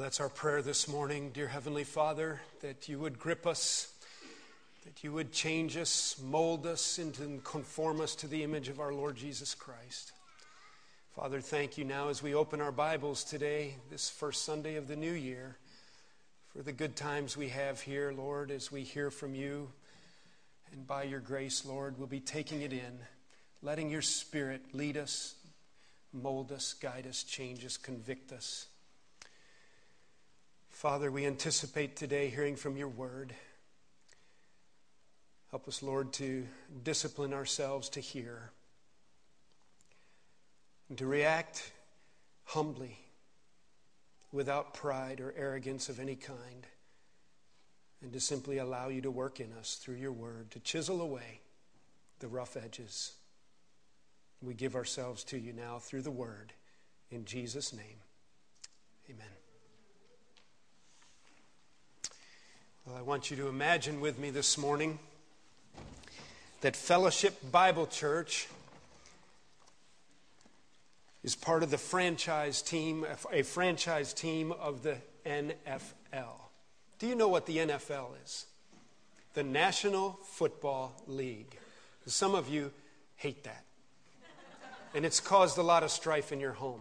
That's our prayer this morning, dear Heavenly Father, that you would grip us, that you would change us, mold us, and conform us to the image of our Lord Jesus Christ. Father, thank you now as we open our Bibles today, this first Sunday of the new year, for the good times we have here, Lord, as we hear from you. And by your grace, Lord, we'll be taking it in, letting your Spirit lead us, mold us, guide us, change us, convict us. Father, we anticipate today hearing from your word. Help us, Lord, to discipline ourselves to hear and to react humbly without pride or arrogance of any kind, and to simply allow you to work in us through your word, to chisel away the rough edges. We give ourselves to you now through the word. In Jesus' name, amen. Well, I want you to imagine with me this morning that Fellowship Bible Church is part of the franchise team, a franchise team of the NFL. Do you know what the NFL is? The National Football League. Some of you hate that. And it's caused a lot of strife in your home.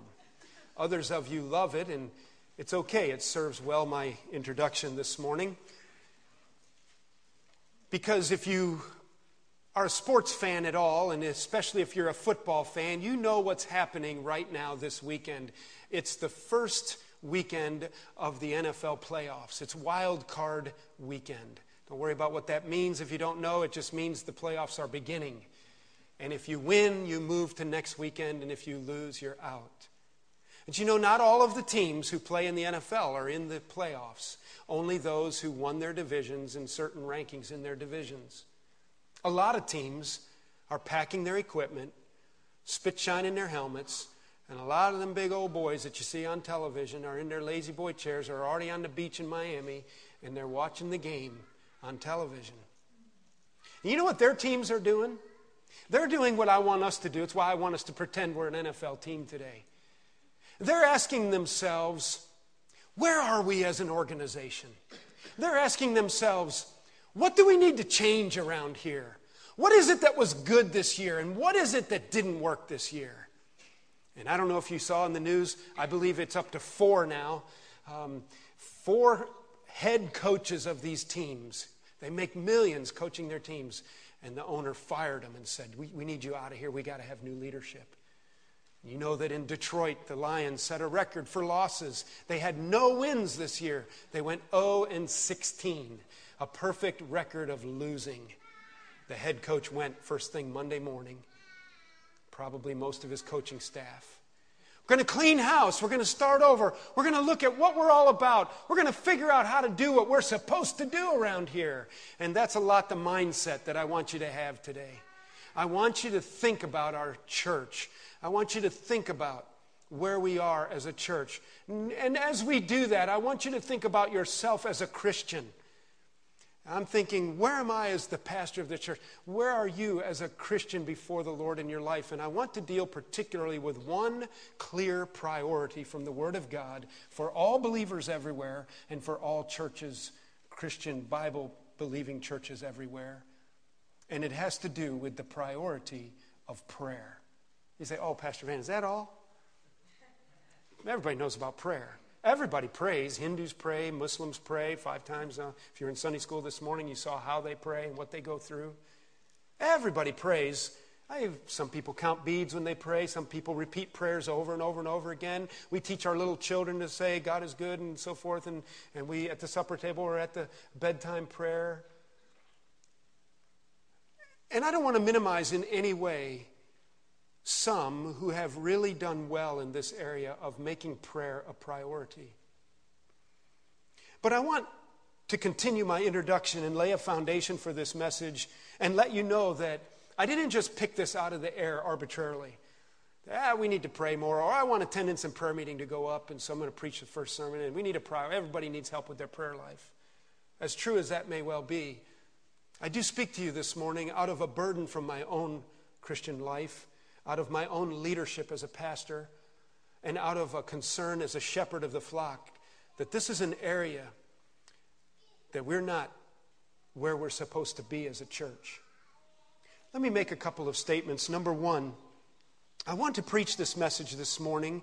Others of you love it, and it's okay. It serves well my introduction this morning. Because if you are a sports fan at all, and especially if you're a football fan, you know what's happening right now this weekend. It's the first weekend of the NFL playoffs. It's wild card weekend. Don't worry about what that means if you don't know. It just means the playoffs are beginning. And if you win, you move to next weekend, and if you lose, you're out. But you know, not all of the teams who play in the NFL are in the playoffs only those who won their divisions and certain rankings in their divisions. A lot of teams are packing their equipment, spit shining their helmets, and a lot of them big old boys that you see on television are in their lazy boy chairs or already on the beach in Miami and they're watching the game on television. And you know what their teams are doing? They're doing what I want us to do. It's why I want us to pretend we're an NFL team today. They're asking themselves, where are we as an organization? They're asking themselves, what do we need to change around here? What is it that was good this year, and what is it that didn't work this year? And I don't know if you saw in the news, I believe it's up to four now. Um, four head coaches of these teams. They make millions coaching their teams. And the owner fired them and said, We, we need you out of here. We got to have new leadership. You know that in Detroit, the Lions set a record for losses. They had no wins this year. They went 0 and 16, a perfect record of losing. The head coach went first thing Monday morning, probably most of his coaching staff. We're going to clean house. We're going to start over. We're going to look at what we're all about. We're going to figure out how to do what we're supposed to do around here. And that's a lot the mindset that I want you to have today. I want you to think about our church I want you to think about where we are as a church. And as we do that, I want you to think about yourself as a Christian. I'm thinking, where am I as the pastor of the church? Where are you as a Christian before the Lord in your life? And I want to deal particularly with one clear priority from the Word of God for all believers everywhere and for all churches, Christian Bible believing churches everywhere. And it has to do with the priority of prayer. You say, oh, Pastor Van, is that all? Everybody knows about prayer. Everybody prays. Hindus pray, Muslims pray five times. Uh, if you're in Sunday school this morning, you saw how they pray and what they go through. Everybody prays. I, some people count beads when they pray. Some people repeat prayers over and over and over again. We teach our little children to say God is good and so forth. And, and we, at the supper table or at the bedtime prayer. And I don't want to minimize in any way some who have really done well in this area of making prayer a priority. But I want to continue my introduction and lay a foundation for this message and let you know that I didn't just pick this out of the air arbitrarily. Ah, we need to pray more, or I want attendance in prayer meeting to go up, and so I'm going to preach the first sermon, and we need a prayer. Everybody needs help with their prayer life. As true as that may well be, I do speak to you this morning out of a burden from my own Christian life out of my own leadership as a pastor and out of a concern as a shepherd of the flock that this is an area that we're not where we're supposed to be as a church. Let me make a couple of statements. Number one, I want to preach this message this morning.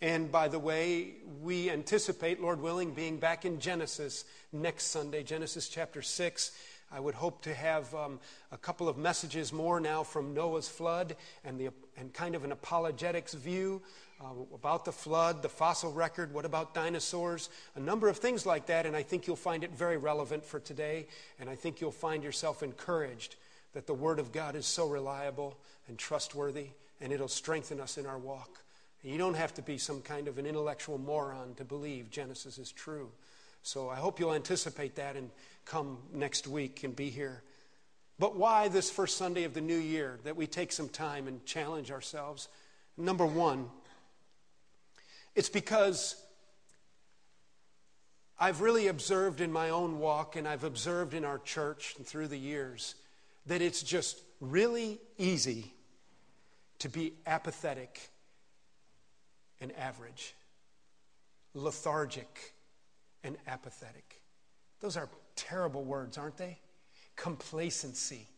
And by the way, we anticipate, Lord willing, being back in Genesis next Sunday, Genesis chapter 6. I would hope to have um, a couple of messages more now from Noah's flood and, the, and kind of an apologetics view uh, about the flood, the fossil record, what about dinosaurs, a number of things like that. And I think you'll find it very relevant for today. And I think you'll find yourself encouraged that the Word of God is so reliable and trustworthy, and it'll strengthen us in our walk. And you don't have to be some kind of an intellectual moron to believe Genesis is true. So I hope you'll anticipate that and come next week and be here. But why this first Sunday of the new year that we take some time and challenge ourselves? Number one, it's because I've really observed in my own walk and I've observed in our church and through the years that it's just really easy to be apathetic and average, lethargic and apathetic. Those are terrible words, aren't they? Complacency.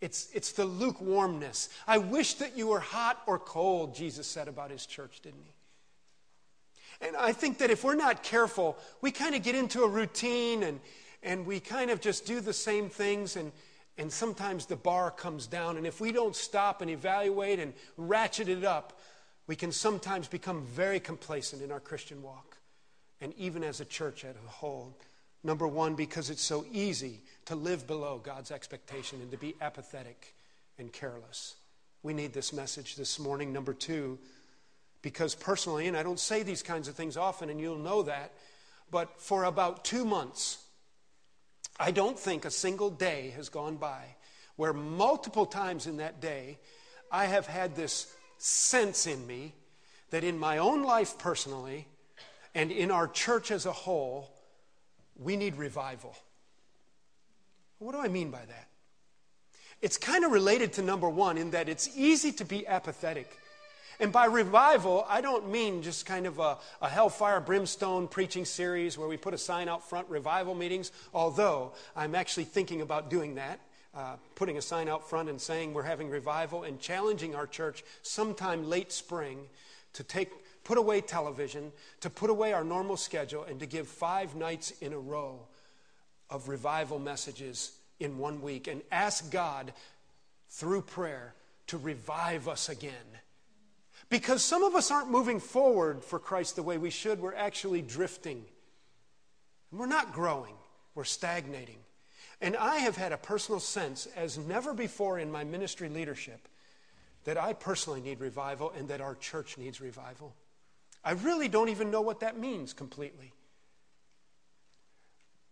It's, it's the lukewarmness. I wish that you were hot or cold, Jesus said about his church, didn't he? And I think that if we're not careful, we kind of get into a routine and, and we kind of just do the same things, and, and sometimes the bar comes down. And if we don't stop and evaluate and ratchet it up, we can sometimes become very complacent in our Christian walk and even as a church as a whole. Number one, because it's so easy to live below God's expectation and to be apathetic and careless. We need this message this morning. Number two, because personally, and I don't say these kinds of things often, and you'll know that, but for about two months, I don't think a single day has gone by where multiple times in that day I have had this sense in me that in my own life personally, and in our church as a whole, we need revival. What do I mean by that? It's kind of related to number one in that it's easy to be apathetic. And by revival, I don't mean just kind of a, a, hellfire brimstone preaching series where we put a sign out front, revival meetings, although I'm actually thinking about doing that, uh, putting a sign out front and saying we're having revival and challenging our church sometime late spring to take put away television, to put away our normal schedule, and to give five nights in a row of revival messages in one week and ask God through prayer to revive us again. Because some of us aren't moving forward for Christ the way we should, we're actually drifting. We're not growing, we're stagnating. And I have had a personal sense, as never before in my ministry leadership, that I personally need revival and that our church needs revival. I really don't even know what that means completely.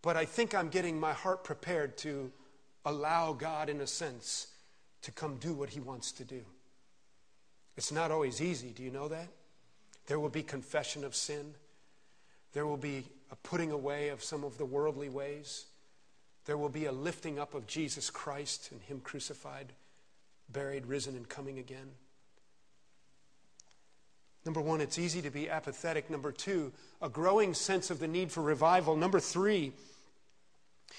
But I think I'm getting my heart prepared to allow God, in a sense, to come do what He wants to do. It's not always easy, do you know that? There will be confession of sin, there will be a putting away of some of the worldly ways, there will be a lifting up of Jesus Christ and Him crucified, buried, risen, and coming again. Number one, it's easy to be apathetic. Number two, a growing sense of the need for revival. Number three,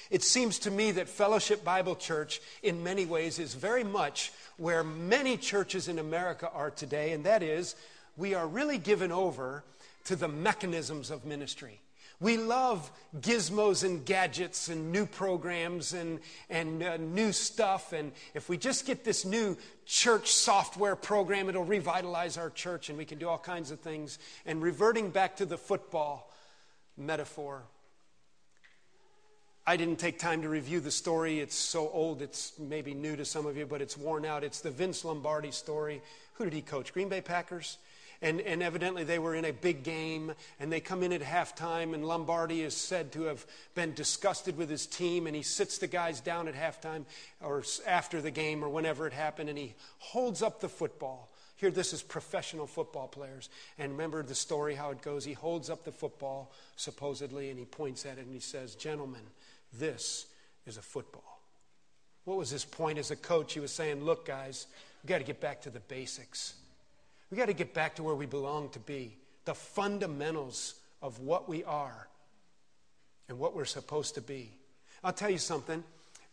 it seems to me that Fellowship Bible Church, in many ways, is very much where many churches in America are today, and that is, we are really given over to the mechanisms of ministry. We love gizmos and gadgets and new programs and, and uh, new stuff. And if we just get this new church software program, it'll revitalize our church and we can do all kinds of things. And reverting back to the football metaphor, I didn't take time to review the story. It's so old, it's maybe new to some of you, but it's worn out. It's the Vince Lombardi story. Who did he coach? Green Bay Packers? And, and evidently they were in a big game, and they come in at halftime, and Lombardi is said to have been disgusted with his team, and he sits the guys down at halftime or after the game or whenever it happened, and he holds up the football. Here, this is professional football players. And remember the story, how it goes. He holds up the football, supposedly, and he points at it and he says, Gentlemen, this is a football. What was his point as a coach? He was saying, Look, guys, we've got to get back to the basics. We got to get back to where we belong to be the fundamentals of what we are and what we're supposed to be. I'll tell you something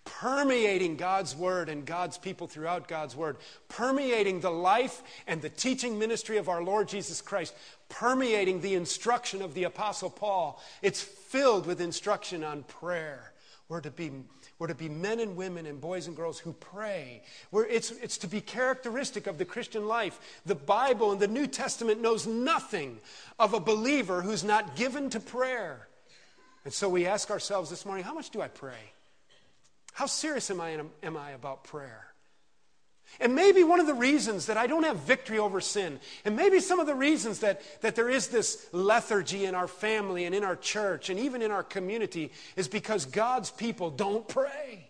permeating God's word and God's people throughout God's word, permeating the life and the teaching ministry of our Lord Jesus Christ, permeating the instruction of the Apostle Paul. It's filled with instruction on prayer. We're to be, we're to be men and women and boys and girls who pray. We're, it's, it's to be characteristic of the Christian life. The Bible and the New Testament knows nothing of a believer who's not given to prayer. And so we ask ourselves this morning how much do I pray? How serious am I, am I about prayer? And maybe one of the reasons that I don't have victory over sin, and maybe some of the reasons that, that there is this lethargy in our family and in our church and even in our community, is because God's people don't pray.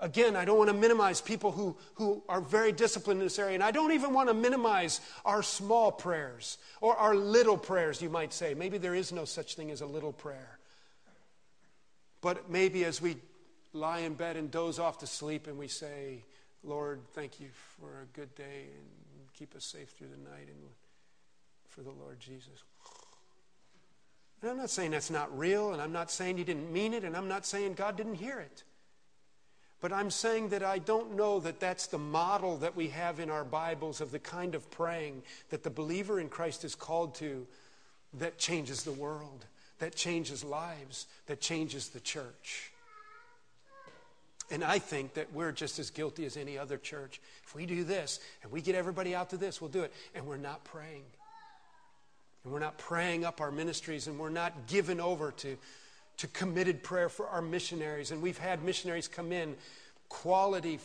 Again, I don't want to minimize people who, who are very disciplined in this area, and I don't even want to minimize our small prayers or our little prayers, you might say. Maybe there is no such thing as a little prayer. But maybe as we lie in bed and doze off to sleep and we say, Lord, thank you for a good day and keep us safe through the night and for the Lord Jesus. And I'm not saying that's not real, and I'm not saying you didn't mean it, and I'm not saying God didn't hear it. But I'm saying that I don't know that that's the model that we have in our Bibles of the kind of praying that the believer in Christ is called to that changes the world that changes lives, that changes the church. And I think that we're just as guilty as any other church. If we do this and we get everybody out to this, we'll do it. And we're not praying. And we're not praying up our ministries and we're not given over to, to committed prayer for our missionaries. And we've had missionaries come in, quality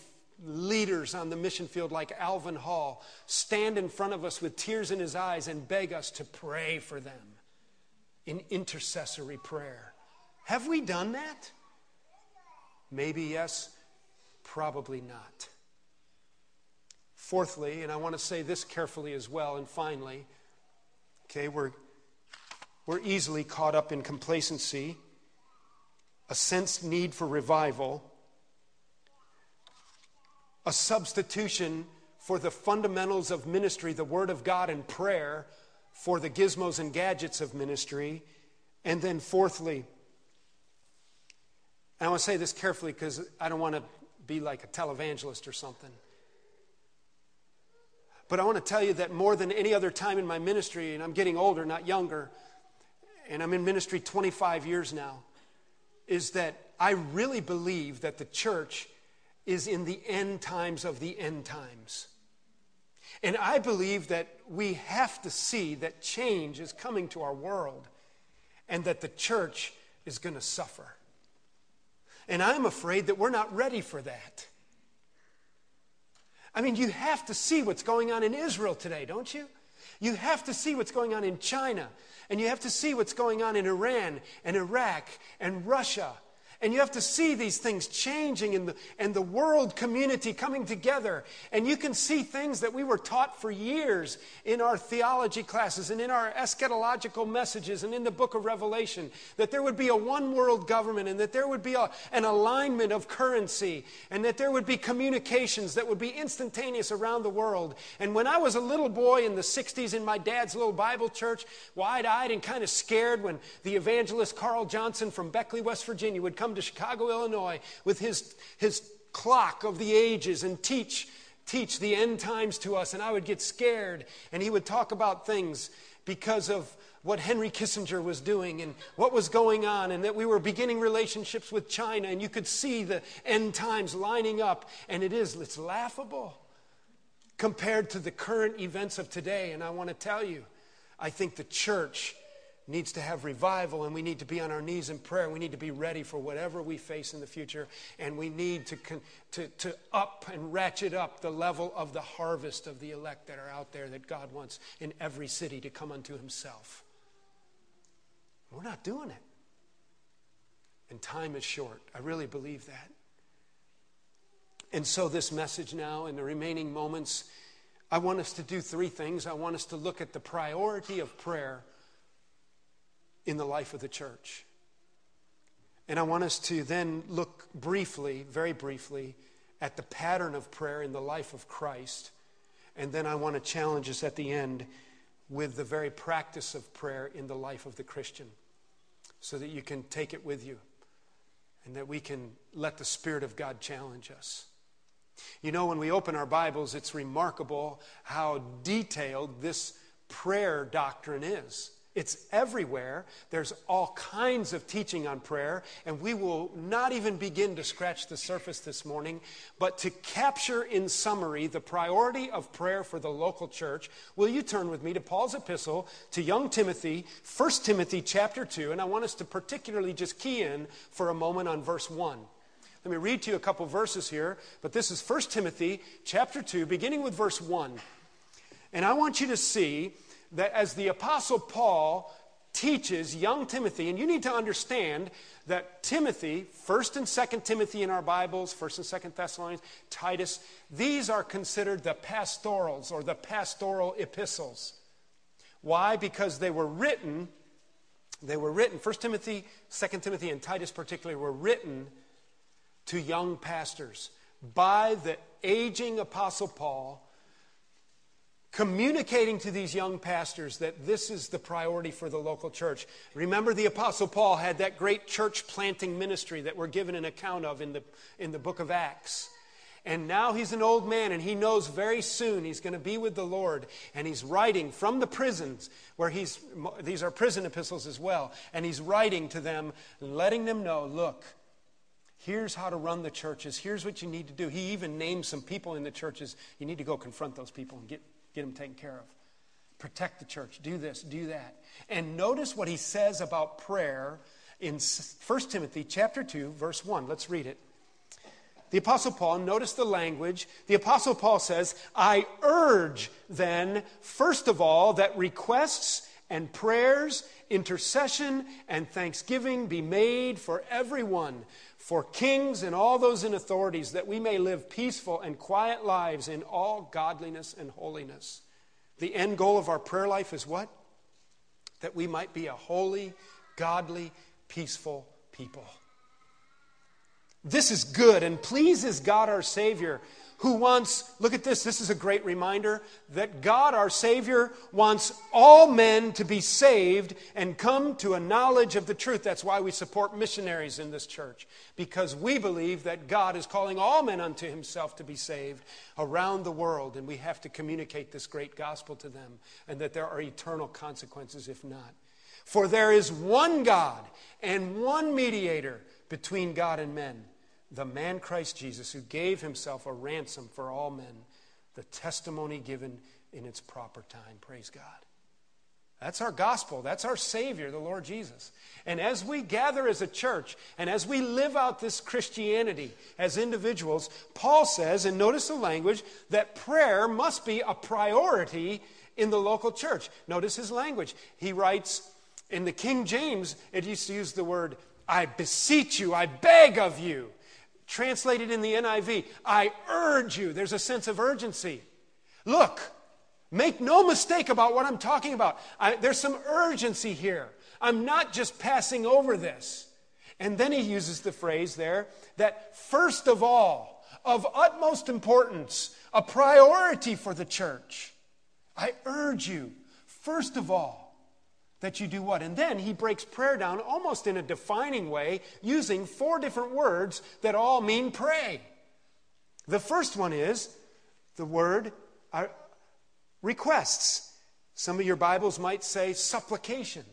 leaders on the mission field like Alvin Hall, stand in front of us with tears in his eyes and beg us to pray for them in intercessory prayer. Have we done that? Maybe yes, probably not. Fourthly, and I want to say this carefully as well, and finally, okay, we're, we're easily caught up in complacency, a sensed need for revival, a substitution for the fundamentals of ministry, the Word of God and prayer, for the gizmos and gadgets of ministry. And then, fourthly, I want to say this carefully because I don't want to be like a televangelist or something. But I want to tell you that more than any other time in my ministry, and I'm getting older, not younger, and I'm in ministry 25 years now, is that I really believe that the church is in the end times of the end times. And I believe that we have to see that change is coming to our world and that the church is going to suffer. And I'm afraid that we're not ready for that. I mean, you have to see what's going on in Israel today, don't you? You have to see what's going on in China, and you have to see what's going on in Iran and Iraq and Russia and you have to see these things changing in the, and the world community coming together. And you can see things that we were taught for years in our theology classes and in our eschatological messages and in the book of Revelation that there would be a one world government and that there would be a, an alignment of currency and that there would be communications that would be instantaneous around the world. And when I was a little boy in the 60s in my dad's little Bible church, wide eyed and kind of scared when the evangelist Carl Johnson from Beckley, West Virginia would come to Chicago, Illinois, with his, his clock of the ages and teach, teach the end times to us. And I would get scared. And he would talk about things because of what Henry Kissinger was doing and what was going on, and that we were beginning relationships with China, and you could see the end times lining up. And it is, it's laughable compared to the current events of today. And I want to tell you, I think the church needs to have revival and we need to be on our knees in prayer. We need to be ready for whatever we face in the future and we need to, to, to up and ratchet up the level of the harvest of the elect that are out there that God wants in every city to come unto himself. We're not doing it. And time is short. I really believe that. And so, this message now, in the remaining moments, I want us to do three things. I want us to look at the priority of prayer in the life of the church. And I want us to then look briefly, very briefly, at the pattern of prayer in the life of Christ. And then I want to challenge us at the end with the very practice of prayer in the life of the Christian so that you can take it with you and that we can let the Spirit of God challenge us. You know, when we open our Bibles, it's remarkable how detailed this prayer doctrine is. It's everywhere. There's all kinds of teaching on prayer, and we will not even begin to scratch the surface this morning. But to capture in summary the priority of prayer for the local church, will you turn with me to Paul's epistle to young Timothy, 1 Timothy chapter 2, and I want us to particularly just key in for a moment on verse 1. Let me read to you a couple verses here, but this is 1 Timothy chapter 2, beginning with verse 1. And I want you to see that as the Apostle Paul teaches young Timothy, and you need to understand that Timothy, 1st and 2nd Timothy in our Bibles, 1st and 2nd Thessalonians, Titus, these are considered the pastorals or the pastoral epistles. Why? Because they were written, they were written, 1st Timothy, 2nd Timothy, and Titus particularly were written to young pastors by the aging Apostle Paul communicating to these young pastors that this is the priority for the local church. Remember, the Apostle Paul had that great church planting ministry that we're given an account of in the, in the book of Acts. And now he's an old man, and he knows very soon he's going to be with the Lord. And he's writing from the prisons, where he's, these are prison epistles as well. And he's writing to them, letting them know look, here's how to run the churches. Here's what you need to do. He even names some people in the churches. You need to go confront those people and get, get them taken care of. Protect the church. Do this, do that. And notice what he says about prayer in 1 Timothy chapter 2 verse 1. Let's read it. The apostle Paul, notice the language. The apostle Paul says, "I urge then first of all that requests and prayers, intercession and thanksgiving be made for everyone, for kings and all those in authorities, that we may live peaceful and quiet lives in all godliness and holiness. The end goal of our prayer life is what? That we might be a holy, godly, peaceful people. This is good and pleases God our Savior who wants, look at this, this is a great reminder that God, our Savior, wants all men to be saved and come to a knowledge of the truth. That's why we support missionaries in this church, because we believe that God is calling all men unto Himself to be saved around the world, and we have to communicate this great gospel to them, and that there are eternal consequences if not. For there is one God and one mediator between God and men the man Christ Jesus, who gave himself a ransom for all men, the testimony given in its proper time. Praise God. That's our gospel. That's our Savior, the Lord Jesus. And as we gather as a church and as we live out this Christianity as individuals, Paul says, and notice the language, that prayer must be a priority in the local church. Notice his language. He writes, in the King James, it used to use the word, I beseech you, I beg of you. Translated in the NIV, I urge you. There's a sense of urgency. Look, make no mistake about what I'm talking about. I, there's some urgency here. I'm not just passing over this. And then he uses the phrase there that first of all, of utmost importance, a priority for the church. I urge you, first of all, that you do what? And then he breaks prayer down almost in a defining way using four different words that all mean pray. The first one is the word uh, requests. Some of your Bibles might say supplication.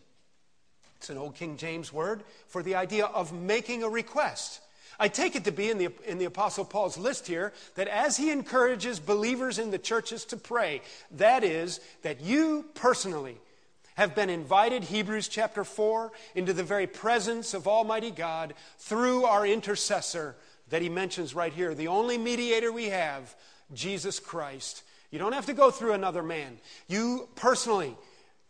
It's an old King James word for the idea of making a request. I take it to be in the, in the Apostle Paul's list here that as he encourages believers in the churches to pray, that is, that you personally have been invited, Hebrews chapter 4, into the very presence of Almighty God through our intercessor that he mentions right here, the only mediator we have, Jesus Christ. You don't have to go through another man. You personally,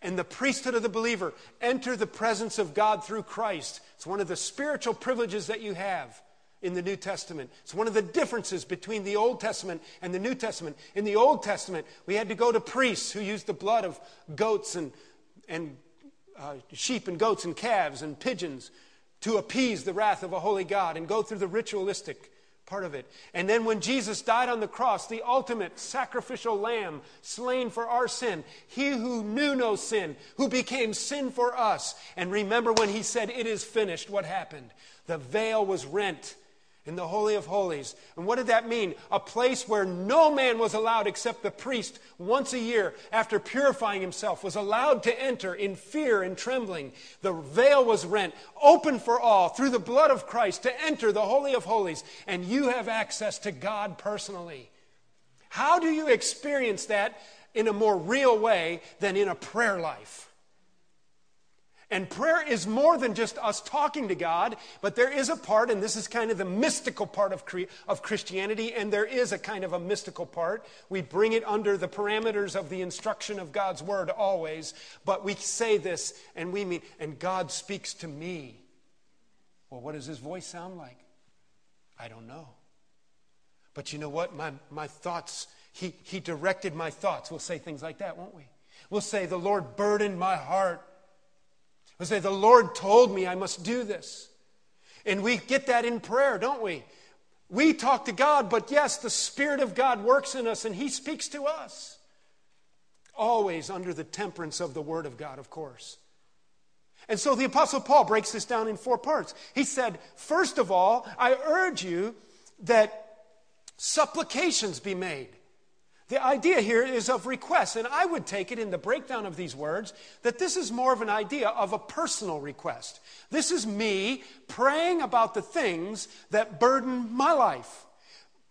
in the priesthood of the believer, enter the presence of God through Christ. It's one of the spiritual privileges that you have in the New Testament. It's one of the differences between the Old Testament and the New Testament. In the Old Testament, we had to go to priests who used the blood of goats and and uh, sheep and goats and calves and pigeons to appease the wrath of a holy God and go through the ritualistic part of it. And then when Jesus died on the cross, the ultimate sacrificial lamb slain for our sin, he who knew no sin, who became sin for us. And remember when he said, It is finished, what happened? The veil was rent in the Holy of Holies. And what did that mean? A place where no man was allowed except the priest once a year, after purifying himself, was allowed to enter in fear and trembling. The veil was rent, open for all, through the blood of Christ, to enter the Holy of Holies. And you have access to God personally. How do you experience that in a more real way than in a prayer life? And prayer is more than just us talking to God, but there is a part, and this is kind of the mystical part of, of Christianity, and there is a kind of a mystical part. We bring it under the parameters of the instruction of God's word always, but we say this and we mean, and God speaks to me. Well, what does his voice sound like? I don't know. But you know what? My, my thoughts, he, he directed my thoughts. We'll say things like that, won't we? We'll say, The Lord burdened my heart we say, The Lord told me I must do this. And we get that in prayer, don't we? We talk to God, but yes, the Spirit of God works in us and He speaks to us. Always under the temperance of the Word of God, of course. And so the Apostle Paul breaks this down in four parts. He said, First of all, I urge you that supplications be made the idea here is of request, and I would take it in the breakdown of these words that this is more of an idea of a personal request. This is me praying about the things that burden my life,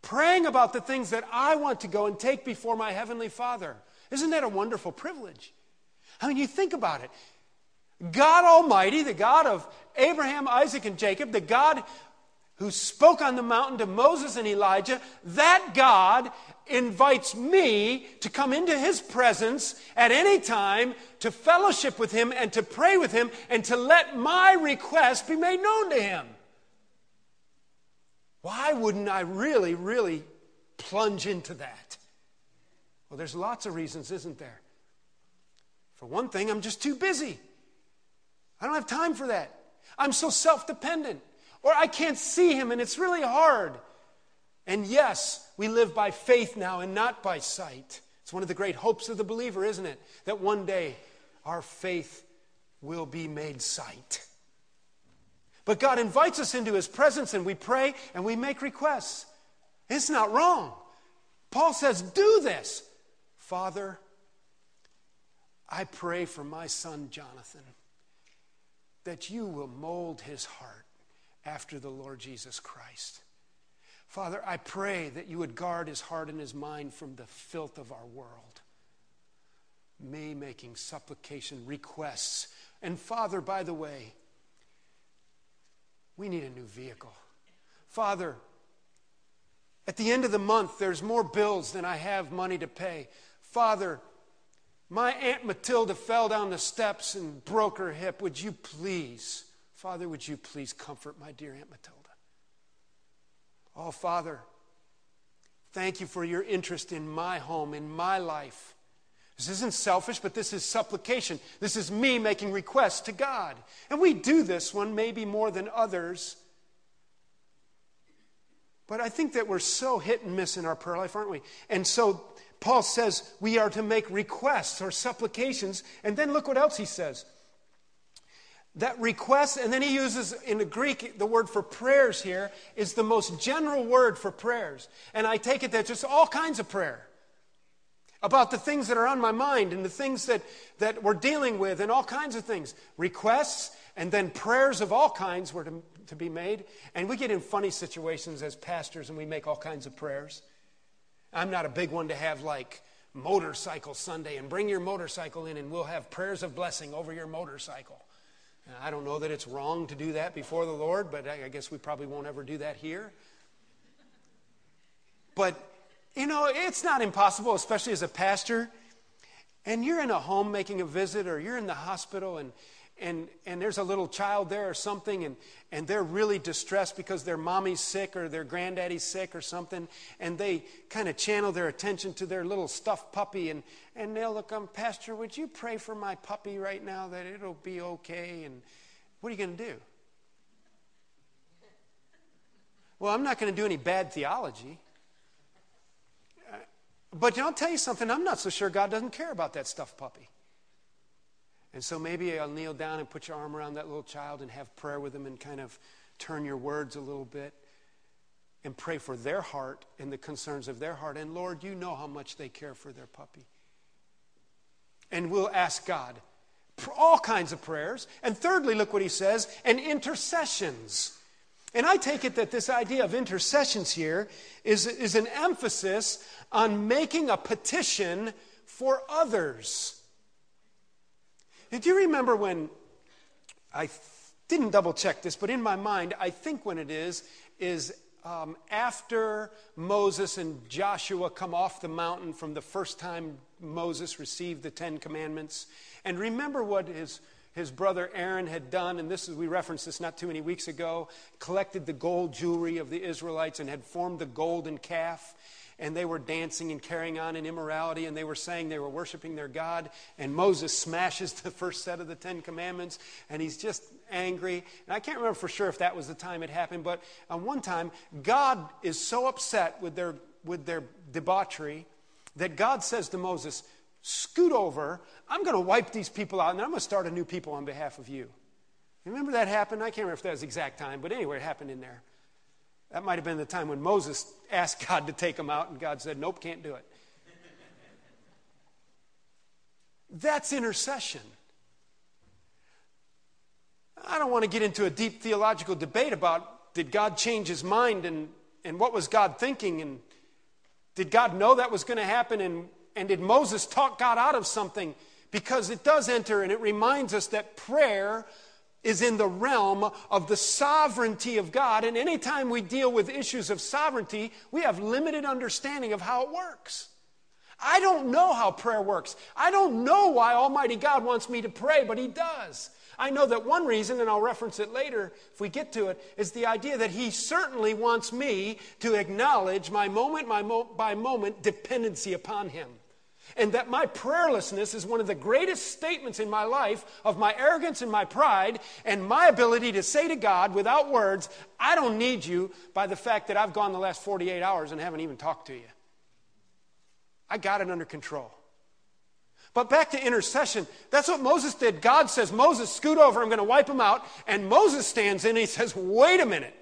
praying about the things that I want to go and take before my Heavenly Father. Isn't that a wonderful privilege? I mean, you think about it. God Almighty, the God of Abraham, Isaac, and Jacob, the God who spoke on the mountain to Moses and Elijah, that God invites me to come into his presence at any time to fellowship with him and to pray with him and to let my request be made known to him. Why wouldn't I really, really plunge into that? Well, there's lots of reasons, isn't there? For one thing, I'm just too busy. I don't have time for that. I'm so self dependent. Or I can't see him and it's really hard. And yes, we live by faith now and not by sight. It's one of the great hopes of the believer, isn't it? That one day our faith will be made sight. But God invites us into his presence and we pray and we make requests. It's not wrong. Paul says, Do this. Father, I pray for my son Jonathan that you will mold his heart after the Lord Jesus Christ. Father, I pray that you would guard his heart and his mind from the filth of our world. Me making supplication, requests. And Father, by the way, we need a new vehicle. Father, at the end of the month, there's more bills than I have money to pay. Father, my Aunt Matilda fell down the steps and broke her hip. Would you please? Father, would you please comfort my dear Aunt Matilda? Oh, Father, thank you for your interest in my home, in my life. This isn't selfish, but this is supplication. This is me making requests to God. And we do this one maybe more than others. But I think that we're so hit and miss in our prayer life, aren't we? And so Paul says we are to make requests or supplications. And then look what else he says that request, and then he uses in the Greek the word for prayers here is the most general word for prayers. And I take it that just all kinds of prayer about the things that are on my mind and the things that, that we're dealing with and all kinds of things. Requests and then prayers of all kinds were to, to be made. And we get in funny situations as pastors and we make all kinds of prayers. I'm not a big one to have like motorcycle Sunday and bring your motorcycle in and we'll have prayers of blessing over your motorcycle. I don't know that it's wrong to do that before the Lord, but I guess we probably won't ever do that here. But, you know, it's not impossible, especially as a pastor, and you're in a home making a visit or you're in the hospital and, and, and there's a little child there or something, and, and they're really distressed because their mommy's sick or their granddaddy's sick or something, and they kind of channel their attention to their little stuffed puppy, and, and they'll look, um, Pastor, would you pray for my puppy right now that it'll be okay? And what are you going to do? Well, I'm not going to do any bad theology. Uh, but I'll tell you something, I'm not so sure God doesn't care about that stuffed puppy. And so maybe I'll kneel down and put your arm around that little child and have prayer with them and kind of turn your words a little bit and pray for their heart and the concerns of their heart. And Lord, you know how much they care for their puppy. And we'll ask God all kinds of prayers. And thirdly, look what he says, and intercessions. And I take it that this idea of intercessions here is, is an emphasis on making a petition for others. Did you remember when I didn't double check this, but in my mind, I think when it is, is um, after Moses and Joshua come off the mountain from the first time Moses received the Ten Commandments. And remember what his, his brother Aaron had done, and this is, we referenced this not too many weeks ago, collected the gold jewelry of the Israelites and had formed the golden calf and they were dancing and carrying on in immorality, and they were saying they were worshiping their God. And Moses smashes the first set of the Ten Commandments, and he's just angry. And I can't remember for sure if that was the time it happened, but on one time, God is so upset with their, with their debauchery that God says to Moses, Scoot over, I'm going to wipe these people out, and I'm going to start a new people on behalf of you. Remember that happened? I can't remember if that was the exact time, but anyway, it happened in there. That might have been the time when Moses asked God to take him out, and God said, Nope, can't do it. That's intercession. I don't want to get into a deep theological debate about did God change his mind and, and what was God thinking and did God know that was going to happen and, and did Moses talk God out of something? Because it does enter and it reminds us that prayer is in the realm of the sovereignty of God. And anytime we deal with issues of sovereignty, we have limited understanding of how it works. I don't know how prayer works. I don't know why Almighty God wants me to pray, but He does. I know that one reason, and I'll reference it later if we get to it, is the idea that He certainly wants me to acknowledge my moment my by moment dependency upon Him and that my prayerlessness is one of the greatest statements in my life of my arrogance and my pride and my ability to say to God without words, I don't need you, by the fact that I've gone the last 48 hours and haven't even talked to you. I got it under control. But back to intercession, that's what Moses did. God says, Moses, scoot over, I'm going to wipe them out. And Moses stands in and he says, Wait a minute.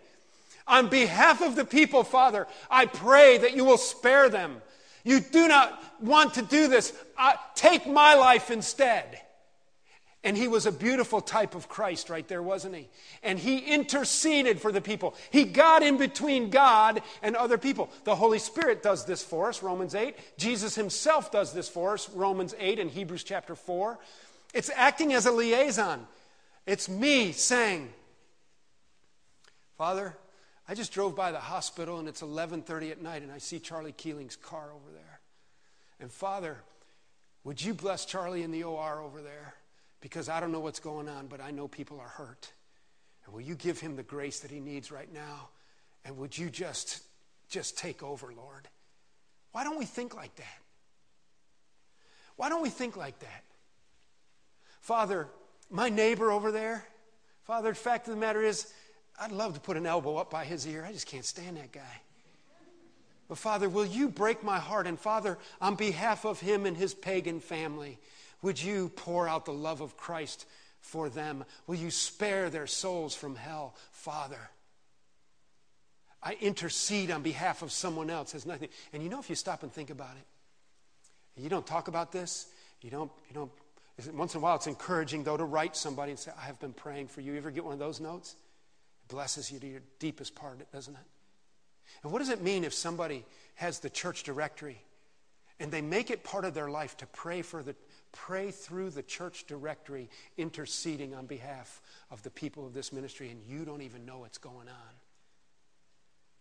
On behalf of the people, Father, I pray that you will spare them. You do not want to do this. Take my life instead. And he was a beautiful type of Christ right there, wasn't he? And he interceded for the people. He got in between God and other people. The Holy Spirit does this for us, Romans 8. Jesus himself does this for us, Romans 8 and Hebrews chapter 4. It's acting as a liaison. It's me saying, Father, I just drove by the hospital and it's 11:30 at night and I see Charlie Keeling's car over there. And Father, would you bless Charlie in the OR over there? Because I don't know what's going on, but I know people are hurt. And will you give him the grace that he needs right now? And would you just just take over, Lord? Why don't we think like that? Why don't we think like that? Father, my neighbor over there, Father, the fact of the matter is, I'd love to put an elbow up by his ear. I just can't stand that guy. But Father, will you break my heart? And Father, on behalf of him and his pagan family, would you pour out the love of Christ for them? Will you spare their souls from hell? Father, I intercede on behalf of someone else. Has nothing. And you know, if you stop and think about it, you don't talk about this. You don't. You don't. Once in a while, it's encouraging though to write somebody and say, "I have been praying for you." You ever get one of those notes? Blesses you to your deepest part, doesn't it? And what does it mean if somebody has the church directory and they make it part of their life to pray for the pray through the church directory interceding on behalf of the people of this ministry and you don't even know what's going on.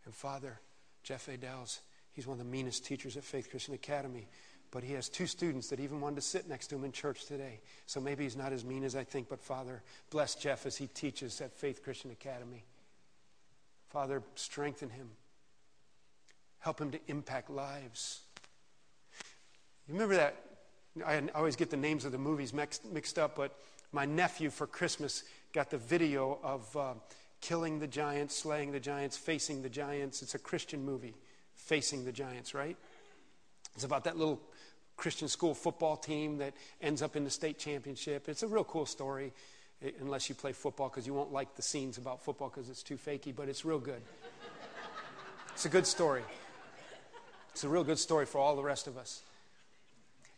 And Father, Jeff Adels, he's one of the meanest teachers at Faith Christian Academy. But he has two students that even wanted to sit next to him in church today. So maybe he's not as mean as I think, but Father, bless Jeff as he teaches at Faith Christian Academy. Father, strengthen him. Help him to impact lives. You remember that? I always get the names of the movies mixed, up, but my nephew for Christmas got the video of uh, killing the giants, slaying the giants, facing the giants. It's a Christian movie, Facing the Giants, right? It's about that little Christian school football team that ends up in the state championship. It's a real cool story, eh, unless you play football, because you won't like the scenes about football because it's too fakey, but it's real good. It's a good story. It's a real good story for all the rest of us.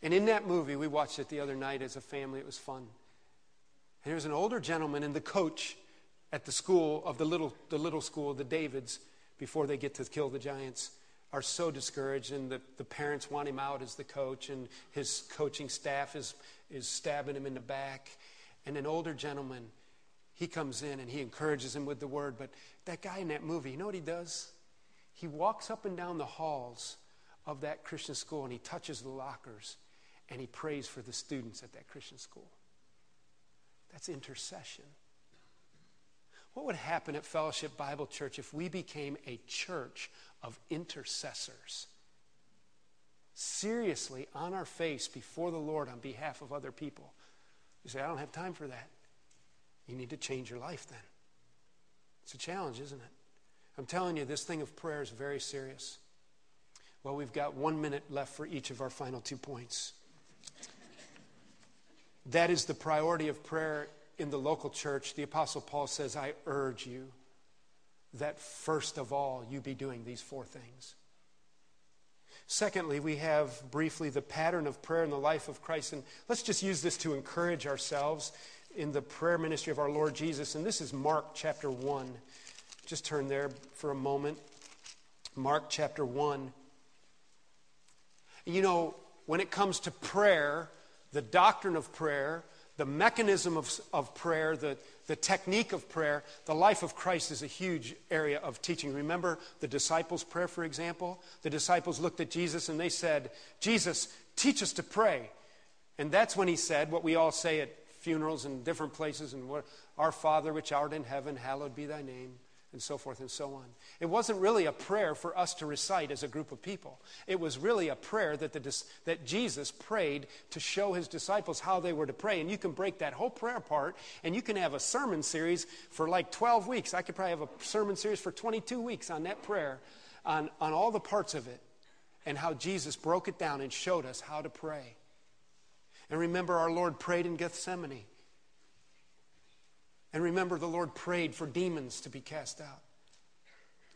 And in that movie, we watched it the other night as a family. It was fun. And there's an older gentleman and the coach at the school of the little, the little school, the Davids, before they get to kill the giants, are so discouraged. And the, the parents want him out as the coach, and his coaching staff is, is stabbing him in the back. And an older gentleman, he comes in and he encourages him with the word. But that guy in that movie, you know what he does? He walks up and down the halls of that Christian school and he touches the lockers and he prays for the students at that Christian school. That's intercession. What would happen at Fellowship Bible Church if we became a church of intercessors? Seriously, on our face before the Lord on behalf of other people. You say, I don't have time for that. You need to change your life then. It's a challenge, isn't it? I'm telling you, this thing of prayer is very serious. Well, we've got one minute left for each of our final two points. That is the priority of prayer in the local church. The Apostle Paul says, I urge you that first of all you be doing these four things. Secondly, we have briefly the pattern of prayer in the life of Christ. And let's just use this to encourage ourselves in the prayer ministry of our Lord Jesus. And this is Mark chapter 1. Just turn there for a moment. Mark chapter 1. You know, when it comes to prayer, the doctrine of prayer, the mechanism of, of prayer, the, the technique of prayer, the life of Christ is a huge area of teaching. Remember the disciples' prayer, for example? The disciples looked at Jesus and they said, Jesus, teach us to pray. And that's when he said what we all say at funerals and different places and what, Our Father which art in heaven, hallowed be thy name and so forth and so on. It wasn't really a prayer for us to recite as a group of people. It was really a prayer that, the, that Jesus prayed to show his disciples how they were to pray. And you can break that whole prayer part and you can have a sermon series for like 12 weeks. I could probably have a sermon series for 22 weeks on that prayer, on, on all the parts of it, and how Jesus broke it down and showed us how to pray. And remember, our Lord prayed in Gethsemane. And remember, the Lord prayed for demons to be cast out.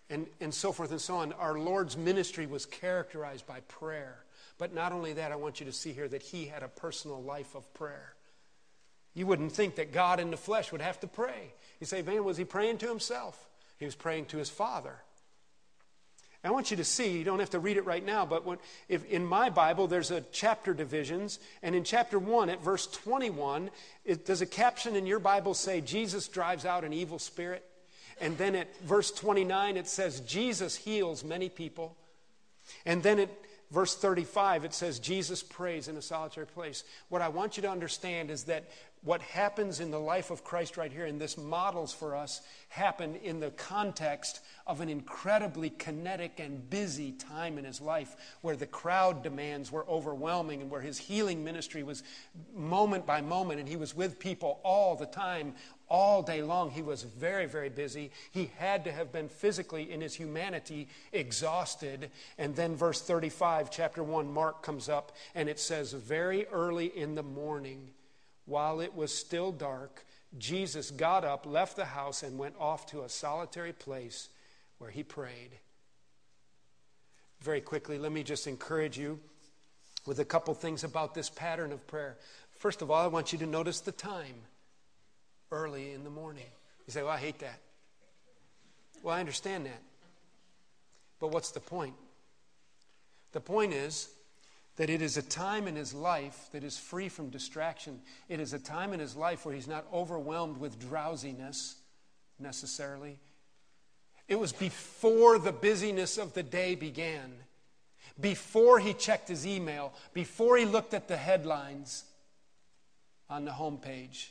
And, and so forth and so on. Our Lord's ministry was characterized by prayer. But not only that, I want you to see here that he had a personal life of prayer. You wouldn't think that God in the flesh would have to pray. You say, man, was he praying to himself? He was praying to his Father. I want you to see, you don't have to read it right now, but when, if in my Bible there's a chapter divisions, and in chapter 1 at verse 21, it, does a caption in your Bible say Jesus drives out an evil spirit? And then at verse 29 it says Jesus heals many people. And then at verse 35 it says Jesus prays in a solitary place. What I want you to understand is that what happens in the life of Christ right here, and this models for us, happened in the context of an incredibly kinetic and busy time in his life where the crowd demands were overwhelming and where his healing ministry was moment by moment and he was with people all the time, all day long. He was very, very busy. He had to have been physically, in his humanity, exhausted. And then, verse 35, chapter 1, Mark comes up and it says, Very early in the morning, while it was still dark, Jesus got up, left the house, and went off to a solitary place where he prayed. Very quickly, let me just encourage you with a couple things about this pattern of prayer. First of all, I want you to notice the time early in the morning. You say, Well, I hate that. Well, I understand that. But what's the point? The point is that it is a time in his life that is free from distraction. It is a time in his life where he's not overwhelmed with drowsiness necessarily. It was before the busyness of the day began, before he checked his email, before he looked at the headlines on the homepage,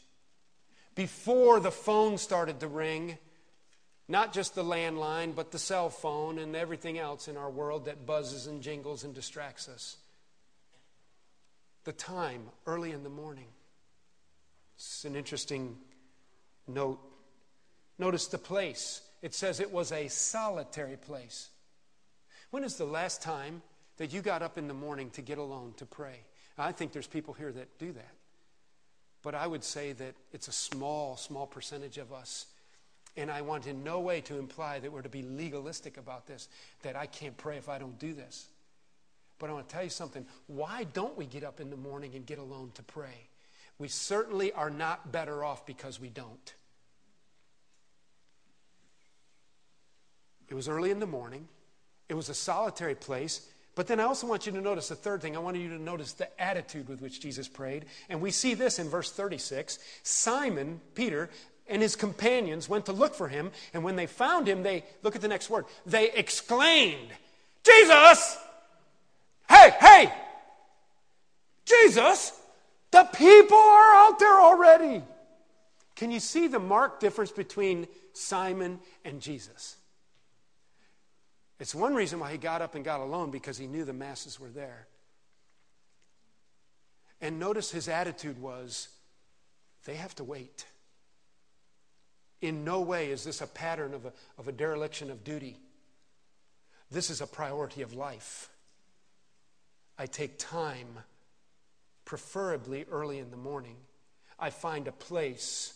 before the phone started to ring. Not just the landline, but the cell phone and everything else in our world that buzzes and jingles and distracts us the time early in the morning. It's an interesting note. Notice the place. It says it was a solitary place. When is the last time that you got up in the morning to get alone to pray? I think there's people here that do that. But I would say that it's a small, small percentage of us. And I want in no way to imply that we're to be legalistic about this, that I can't pray if I don't do this. But I want to tell you something. Why don't we get up in the morning and get alone to pray? We certainly are not better off because we don't. It was early in the morning, it was a solitary place. But then I also want you to notice the third thing. I want you to notice the attitude with which Jesus prayed. And we see this in verse 36. Simon, Peter, and his companions went to look for him. And when they found him, they, look at the next word, they exclaimed, Jesus! Hey, hey! Jesus! The people are out there already. Can you see the marked difference between Simon and Jesus? It's one reason why he got up and got alone because he knew the masses were there. And notice his attitude was they have to wait. In no way is this a pattern of a, of a dereliction of duty. This is a priority of life. I take time preferably early in the morning. I find a place,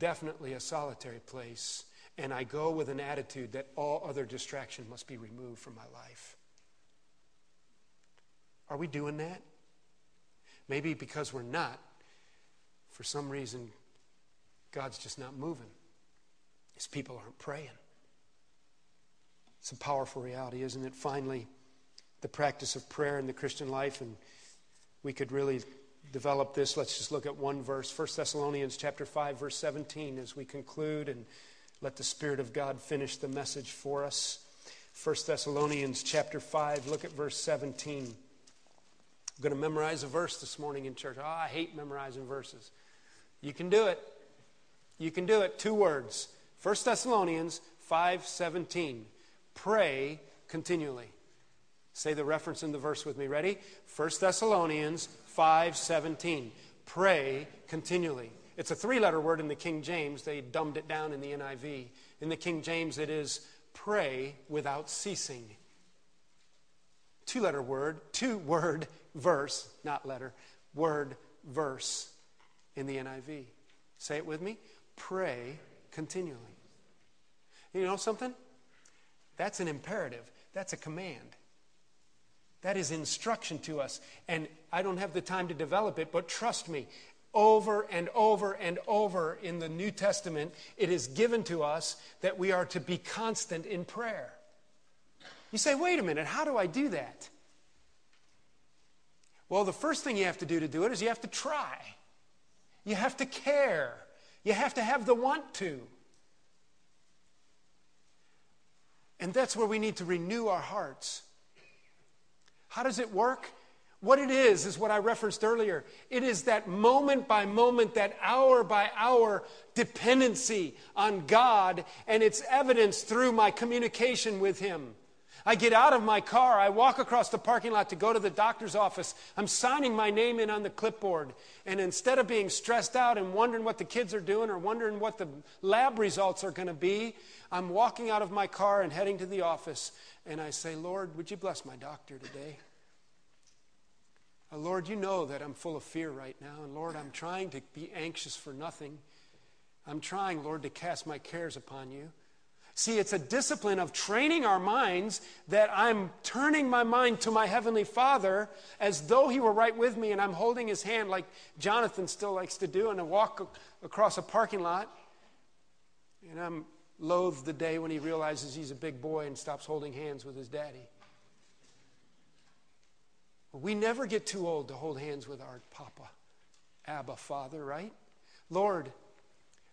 definitely a solitary place, and I go with an attitude that all other distraction must be removed from my life. Are we doing that? Maybe because we're not, for some reason, God's just not moving. His people aren't praying. It's a powerful reality, isn't it? Finally, the practice of prayer in the Christian life, and we could really develop this. Let's just look at one verse, 1 Thessalonians chapter 5, verse 17, as we conclude and let the Spirit of God finish the message for us. 1 Thessalonians chapter 5, look at verse 17. I'm going to memorize a verse this morning in church. Oh, I hate memorizing verses. You can do it. You can do it. Two words. 1 Thessalonians 5:17. Pray continually. Say the reference in the verse with me. Ready? 1 Thessalonians 5:17. Pray continually. It's a three-letter word in the King James. They dumbed it down in the NIV. In the King James it is pray without ceasing. Two-letter word, two-word verse, not letter, word verse in the NIV. Say it with me. Pray continually. You know something? That's an imperative. That's a command. That is instruction to us. And I don't have the time to develop it, but trust me, over and over and over in the New Testament, it is given to us that we are to be constant in prayer. You say, wait a minute, how do I do that? Well, the first thing you have to do to do it is you have to try. You have to care. You have to have the want to. And that's where we need to renew our hearts. How does it work? What it is, is what I referenced earlier. It is that moment by moment, that hour by hour dependency on God, and it's evidenced through my communication with Him. I get out of my car, I walk across the parking lot to go to the doctor's office. I'm signing my name in on the clipboard. And instead of being stressed out and wondering what the kids are doing or wondering what the lab results are going to be, I'm walking out of my car and heading to the office. And I say, Lord, would you bless my doctor today? Uh, Lord, you know that I'm full of fear right now. And Lord, I'm trying to be anxious for nothing. I'm trying, Lord, to cast my cares upon you. See, it's a discipline of training our minds that I'm turning my mind to my Heavenly Father as though He were right with me and I'm holding His hand like Jonathan still likes to do and I walk across a parking lot. And I'm loathed the day when he realizes he's a big boy and stops holding hands with his daddy. We never get too old to hold hands with our Papa, Abba Father, right? Lord,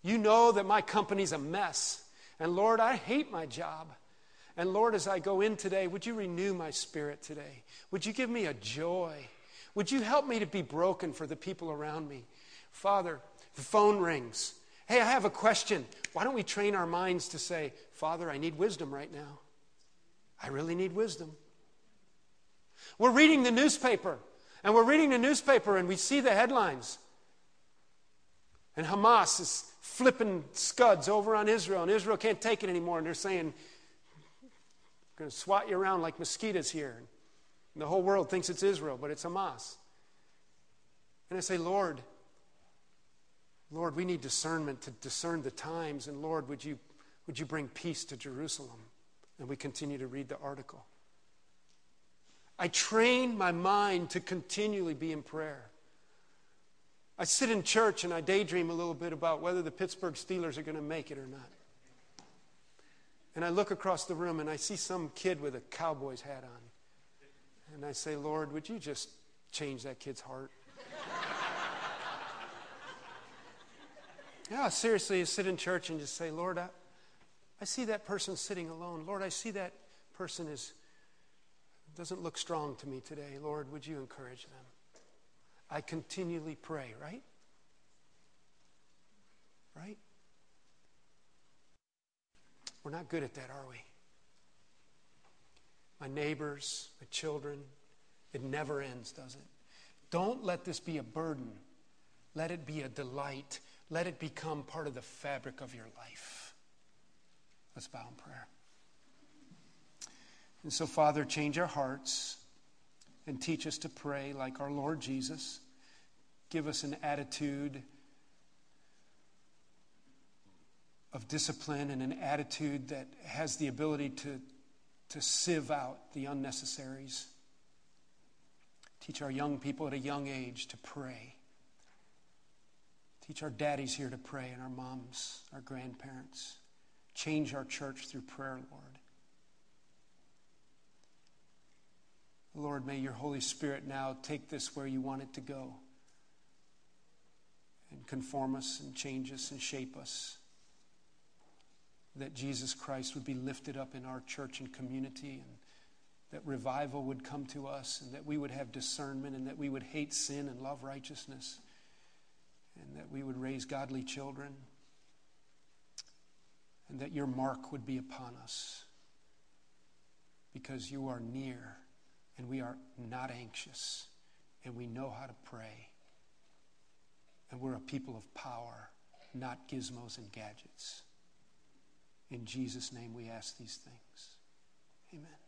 you know that my company's a mess. And Lord, I hate my job. And Lord, as I go in today, would you renew my spirit today? Would you give me a joy? Would you help me to be broken for the people around me? Father, the phone rings. Hey, I have a question. Why don't we train our minds to say, Father, I need wisdom right now? I really need wisdom. We're reading the newspaper, and we're reading the newspaper, and we see the headlines. And Hamas is flipping scuds over on Israel, and Israel can't take it anymore. And they're saying, We're going to swat you around like mosquitoes here. And the whole world thinks it's Israel, but it's Hamas. And I say, Lord, Lord, we need discernment to discern the times. And Lord, would you, would you bring peace to Jerusalem? And we continue to read the article. I train my mind to continually be in prayer. I sit in church and I daydream a little bit about whether the Pittsburgh Steelers are going to make it or not. And I look across the room and I see some kid with a Cowboys hat on. And I say, Lord, would you just change that kid's heart? yeah, seriously, you sit in church and just say, Lord, I, I see that person sitting alone. Lord, I see that person is doesn't look strong to me today. Lord, would you encourage them? I continually pray, right? Right? We're not good at that, are we? My neighbors, my children, it never ends, does it? Don't let this be a burden. Let it be a delight. Let it become part of the fabric of your life. Let's bow in prayer. And so, Father, change our hearts and teach us to pray like our Lord Jesus. Give us an attitude of discipline and an attitude that has the ability to, to sieve out the unnecessaries. Teach our young people at a young age to pray. Teach our daddies here to pray and our moms, our grandparents. Change our church through prayer, Lord. Lord, may your Holy Spirit now take this where you want it to go and conform us and change us and shape us. That Jesus Christ would be lifted up in our church and community, and that revival would come to us, and that we would have discernment, and that we would hate sin and love righteousness, and that we would raise godly children, and that your mark would be upon us because you are near and we are not anxious, and we know how to pray. And we're a people of power, not gizmos and gadgets. In Jesus' name we ask these things. Amen.